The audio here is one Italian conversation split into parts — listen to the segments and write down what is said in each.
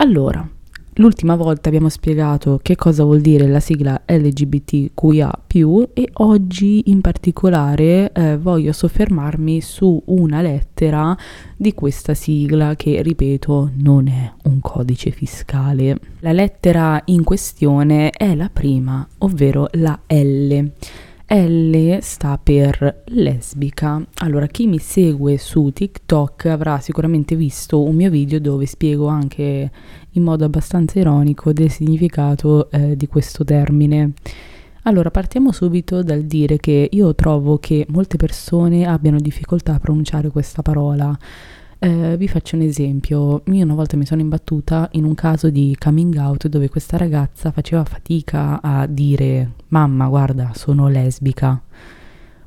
Allora, l'ultima volta abbiamo spiegato che cosa vuol dire la sigla LGBTQIA e oggi in particolare eh, voglio soffermarmi su una lettera di questa sigla che, ripeto, non è un codice fiscale. La lettera in questione è la prima, ovvero la L. L sta per lesbica. Allora, chi mi segue su TikTok avrà sicuramente visto un mio video dove spiego anche in modo abbastanza ironico del significato eh, di questo termine. Allora, partiamo subito dal dire che io trovo che molte persone abbiano difficoltà a pronunciare questa parola. Eh, vi faccio un esempio, io una volta mi sono imbattuta in un caso di coming out dove questa ragazza faceva fatica a dire mamma guarda sono lesbica.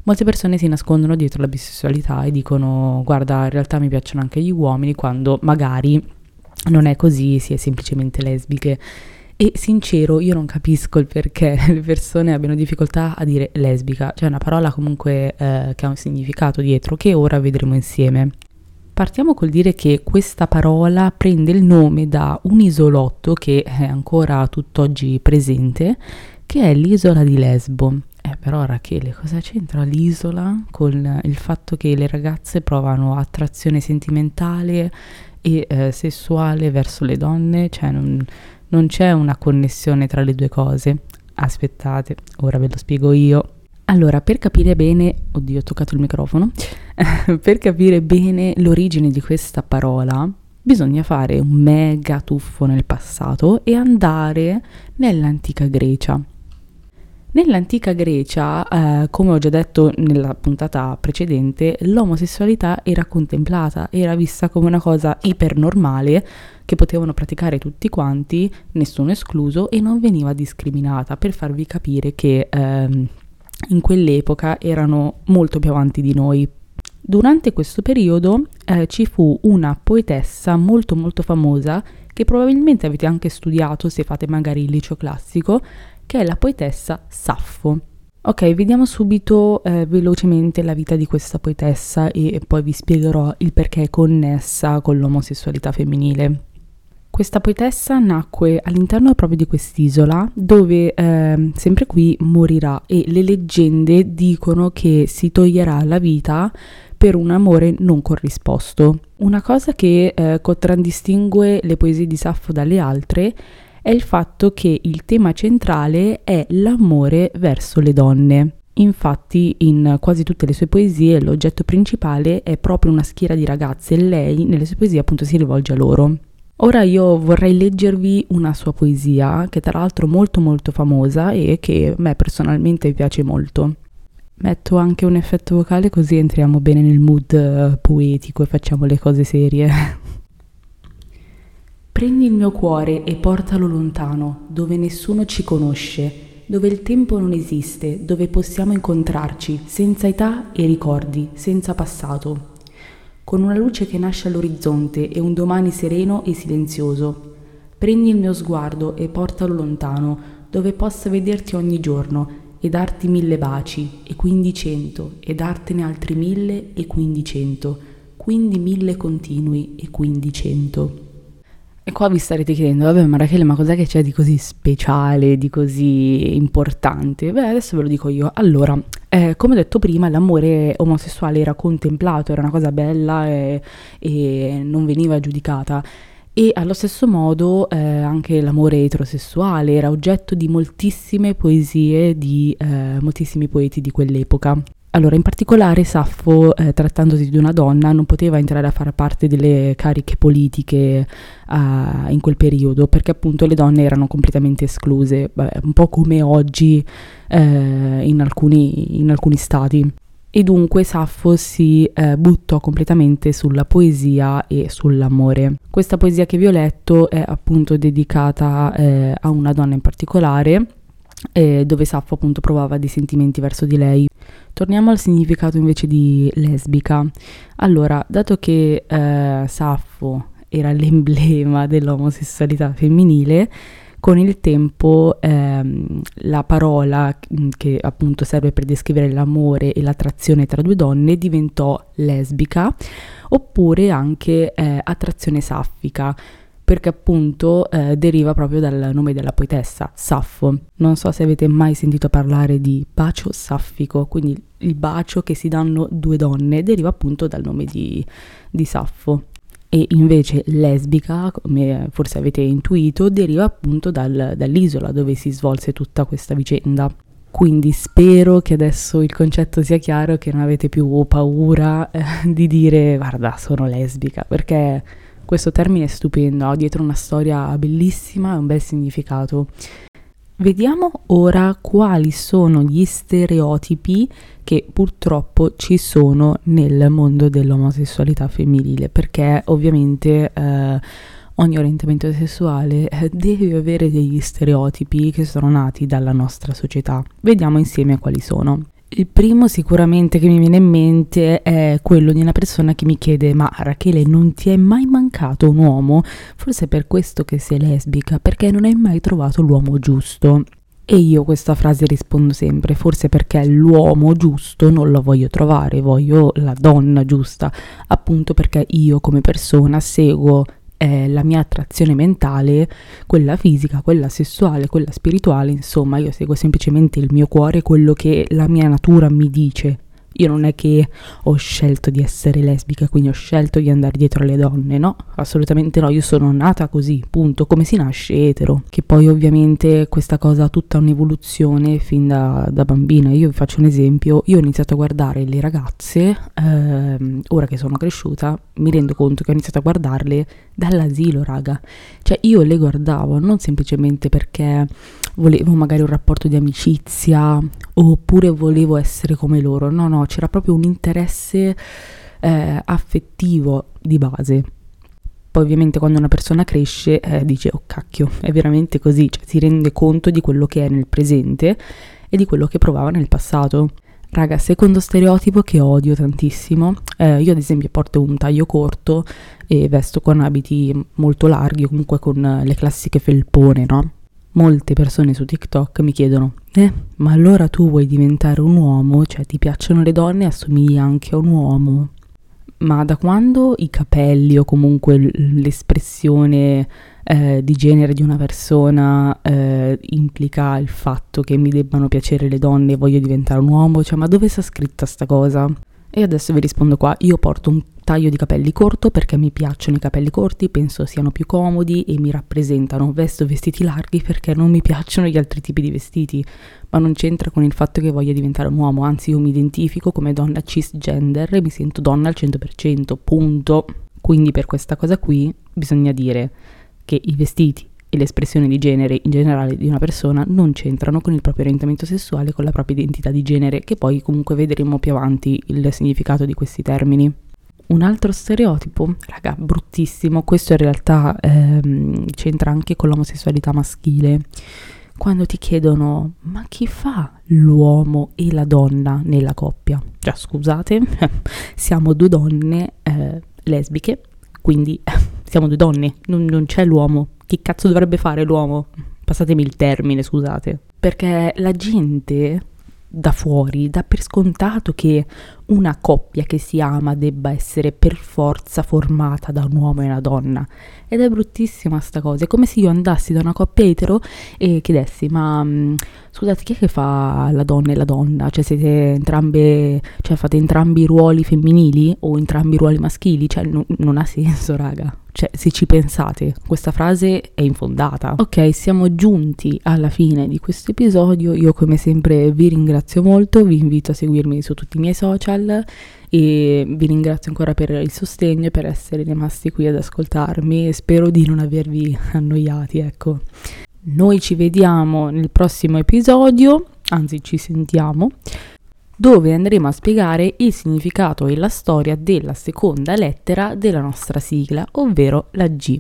Molte persone si nascondono dietro la bisessualità e dicono guarda in realtà mi piacciono anche gli uomini quando magari non è così, si è semplicemente lesbiche. E sincero, io non capisco il perché le persone abbiano difficoltà a dire lesbica, cioè una parola comunque eh, che ha un significato dietro, che ora vedremo insieme. Partiamo col dire che questa parola prende il nome da un isolotto che è ancora tutt'oggi presente, che è l'isola di Lesbo. Eh, però Rachele, cosa c'entra l'isola con il fatto che le ragazze provano attrazione sentimentale e eh, sessuale verso le donne? Cioè non, non c'è una connessione tra le due cose. Aspettate, ora ve lo spiego io. Allora, per capire bene, oddio, ho toccato il microfono, per capire bene l'origine di questa parola, bisogna fare un mega tuffo nel passato e andare nell'antica Grecia. Nell'antica Grecia, eh, come ho già detto nella puntata precedente, l'omosessualità era contemplata, era vista come una cosa ipernormale che potevano praticare tutti quanti, nessuno escluso, e non veniva discriminata, per farvi capire che eh, in quell'epoca erano molto più avanti di noi. Durante questo periodo eh, ci fu una poetessa molto molto famosa che probabilmente avete anche studiato se fate magari il liceo classico, che è la poetessa Saffo. Ok, vediamo subito eh, velocemente la vita di questa poetessa e poi vi spiegherò il perché è connessa con l'omosessualità femminile. Questa poetessa nacque all'interno proprio di quest'isola dove eh, sempre qui morirà e le leggende dicono che si toglierà la vita per un amore non corrisposto. Una cosa che eh, contraddistingue le poesie di Saffo dalle altre è il fatto che il tema centrale è l'amore verso le donne. Infatti in quasi tutte le sue poesie l'oggetto principale è proprio una schiera di ragazze e lei nelle sue poesie appunto si rivolge a loro. Ora io vorrei leggervi una sua poesia, che tra l'altro è molto molto famosa e che a me personalmente piace molto. Metto anche un effetto vocale così entriamo bene nel mood uh, poetico e facciamo le cose serie. Prendi il mio cuore e portalo lontano, dove nessuno ci conosce, dove il tempo non esiste, dove possiamo incontrarci, senza età e ricordi, senza passato con una luce che nasce all'orizzonte e un domani sereno e silenzioso. Prendi il mio sguardo e portalo lontano, dove possa vederti ogni giorno e darti mille baci, e quindi cento, e dartene altri mille e quindi cento, quindi mille continui e quindi cento. E qua vi starete chiedendo, vabbè ma Rachele, ma cos'è che c'è di così speciale, di così importante? Beh, adesso ve lo dico io. Allora, eh, come ho detto prima, l'amore omosessuale era contemplato, era una cosa bella e, e non veniva giudicata. E allo stesso modo eh, anche l'amore eterosessuale era oggetto di moltissime poesie di eh, moltissimi poeti di quell'epoca. Allora, in particolare Saffo, eh, trattandosi di una donna, non poteva entrare a far parte delle cariche politiche uh, in quel periodo, perché appunto le donne erano completamente escluse, un po' come oggi eh, in, alcuni, in, alcuni, stati. E dunque Saffo si eh, buttò completamente sulla poesia e sull'amore. Questa poesia che vi ho letto è appunto dedicata eh, a una donna in particolare, eh, dove Saffo appunto provava dei sentimenti verso di lei. Torniamo al significato invece di lesbica. Allora, dato che eh, Saffo era l'emblema dell'omosessualità femminile, con il tempo ehm, la parola mm, che appunto serve per descrivere l'amore e l'attrazione tra due donne diventò lesbica oppure anche eh, attrazione saffica perché appunto eh, deriva proprio dal nome della poetessa, Saffo. Non so se avete mai sentito parlare di bacio saffico, quindi il bacio che si danno due donne deriva appunto dal nome di, di Saffo e invece lesbica, come forse avete intuito, deriva appunto dal, dall'isola dove si svolse tutta questa vicenda. Quindi spero che adesso il concetto sia chiaro, che non avete più paura eh, di dire guarda sono lesbica, perché questo termine è stupendo, ha dietro una storia bellissima e un bel significato. Vediamo ora quali sono gli stereotipi che purtroppo ci sono nel mondo dell'omosessualità femminile, perché ovviamente eh, ogni orientamento sessuale eh, deve avere degli stereotipi che sono nati dalla nostra società. Vediamo insieme quali sono. Il primo sicuramente che mi viene in mente è quello di una persona che mi chiede ma Rachele non ti è mai mancato un uomo? Forse è per questo che sei lesbica, perché non hai mai trovato l'uomo giusto. E io questa frase rispondo sempre, forse perché l'uomo giusto non lo voglio trovare, voglio la donna giusta, appunto perché io come persona seguo è la mia attrazione mentale, quella fisica, quella sessuale, quella spirituale, insomma io seguo semplicemente il mio cuore, quello che la mia natura mi dice io non è che ho scelto di essere lesbica, quindi ho scelto di andare dietro alle donne, no? Assolutamente no, io sono nata così, punto, come si nasce etero. Che poi ovviamente questa cosa ha tutta un'evoluzione fin da, da bambina. Io vi faccio un esempio, io ho iniziato a guardare le ragazze, ehm, ora che sono cresciuta, mi rendo conto che ho iniziato a guardarle dall'asilo, raga. Cioè io le guardavo non semplicemente perché volevo magari un rapporto di amicizia oppure volevo essere come loro, no, no, c'era proprio un interesse eh, affettivo di base. Poi ovviamente quando una persona cresce eh, dice oh cacchio, è veramente così, cioè si rende conto di quello che è nel presente e di quello che provava nel passato. Raga, secondo stereotipo che odio tantissimo, eh, io ad esempio porto un taglio corto e vesto con abiti molto larghi, comunque con le classiche felpone, no? Molte persone su TikTok mi chiedono, eh, ma allora tu vuoi diventare un uomo? Cioè ti piacciono le donne e assomigli anche a un uomo? Ma da quando i capelli o comunque l'espressione eh, di genere di una persona eh, implica il fatto che mi debbano piacere le donne e voglio diventare un uomo? Cioè ma dove sta scritta sta cosa? E adesso vi rispondo qua, io porto un taglio di capelli corto perché mi piacciono i capelli corti, penso siano più comodi e mi rappresentano. Vesto vestiti larghi perché non mi piacciono gli altri tipi di vestiti, ma non c'entra con il fatto che voglia diventare un uomo, anzi io mi identifico come donna cisgender e mi sento donna al 100%, punto. Quindi per questa cosa qui bisogna dire che i vestiti e l'espressione di genere in generale di una persona non c'entrano con il proprio orientamento sessuale, con la propria identità di genere, che poi comunque vedremo più avanti il significato di questi termini. Un altro stereotipo, raga, bruttissimo, questo in realtà ehm, c'entra anche con l'omosessualità maschile. Quando ti chiedono ma chi fa l'uomo e la donna nella coppia? Già scusate, siamo due donne eh, lesbiche, quindi siamo due donne, non, non c'è l'uomo che cazzo dovrebbe fare l'uomo? Passatemi il termine, scusate. Perché la gente da fuori dà per scontato che una coppia che si ama debba essere per forza formata da un uomo e una donna. Ed è bruttissima sta cosa. È come se io andassi da una coppia etero e chiedessi: Ma mh, scusate, chi è che fa la donna e la donna? Cioè, siete entrambe, cioè fate entrambi i ruoli femminili o entrambi i ruoli maschili? Cioè, n- non ha senso, raga. Cioè, se ci pensate, questa frase è infondata. Ok, siamo giunti alla fine di questo episodio. Io, come sempre, vi ringrazio molto. Vi invito a seguirmi su tutti i miei social e vi ringrazio ancora per il sostegno e per essere rimasti qui ad ascoltarmi e spero di non avervi annoiati, ecco. Noi ci vediamo nel prossimo episodio, anzi ci sentiamo dove andremo a spiegare il significato e la storia della seconda lettera della nostra sigla, ovvero la G.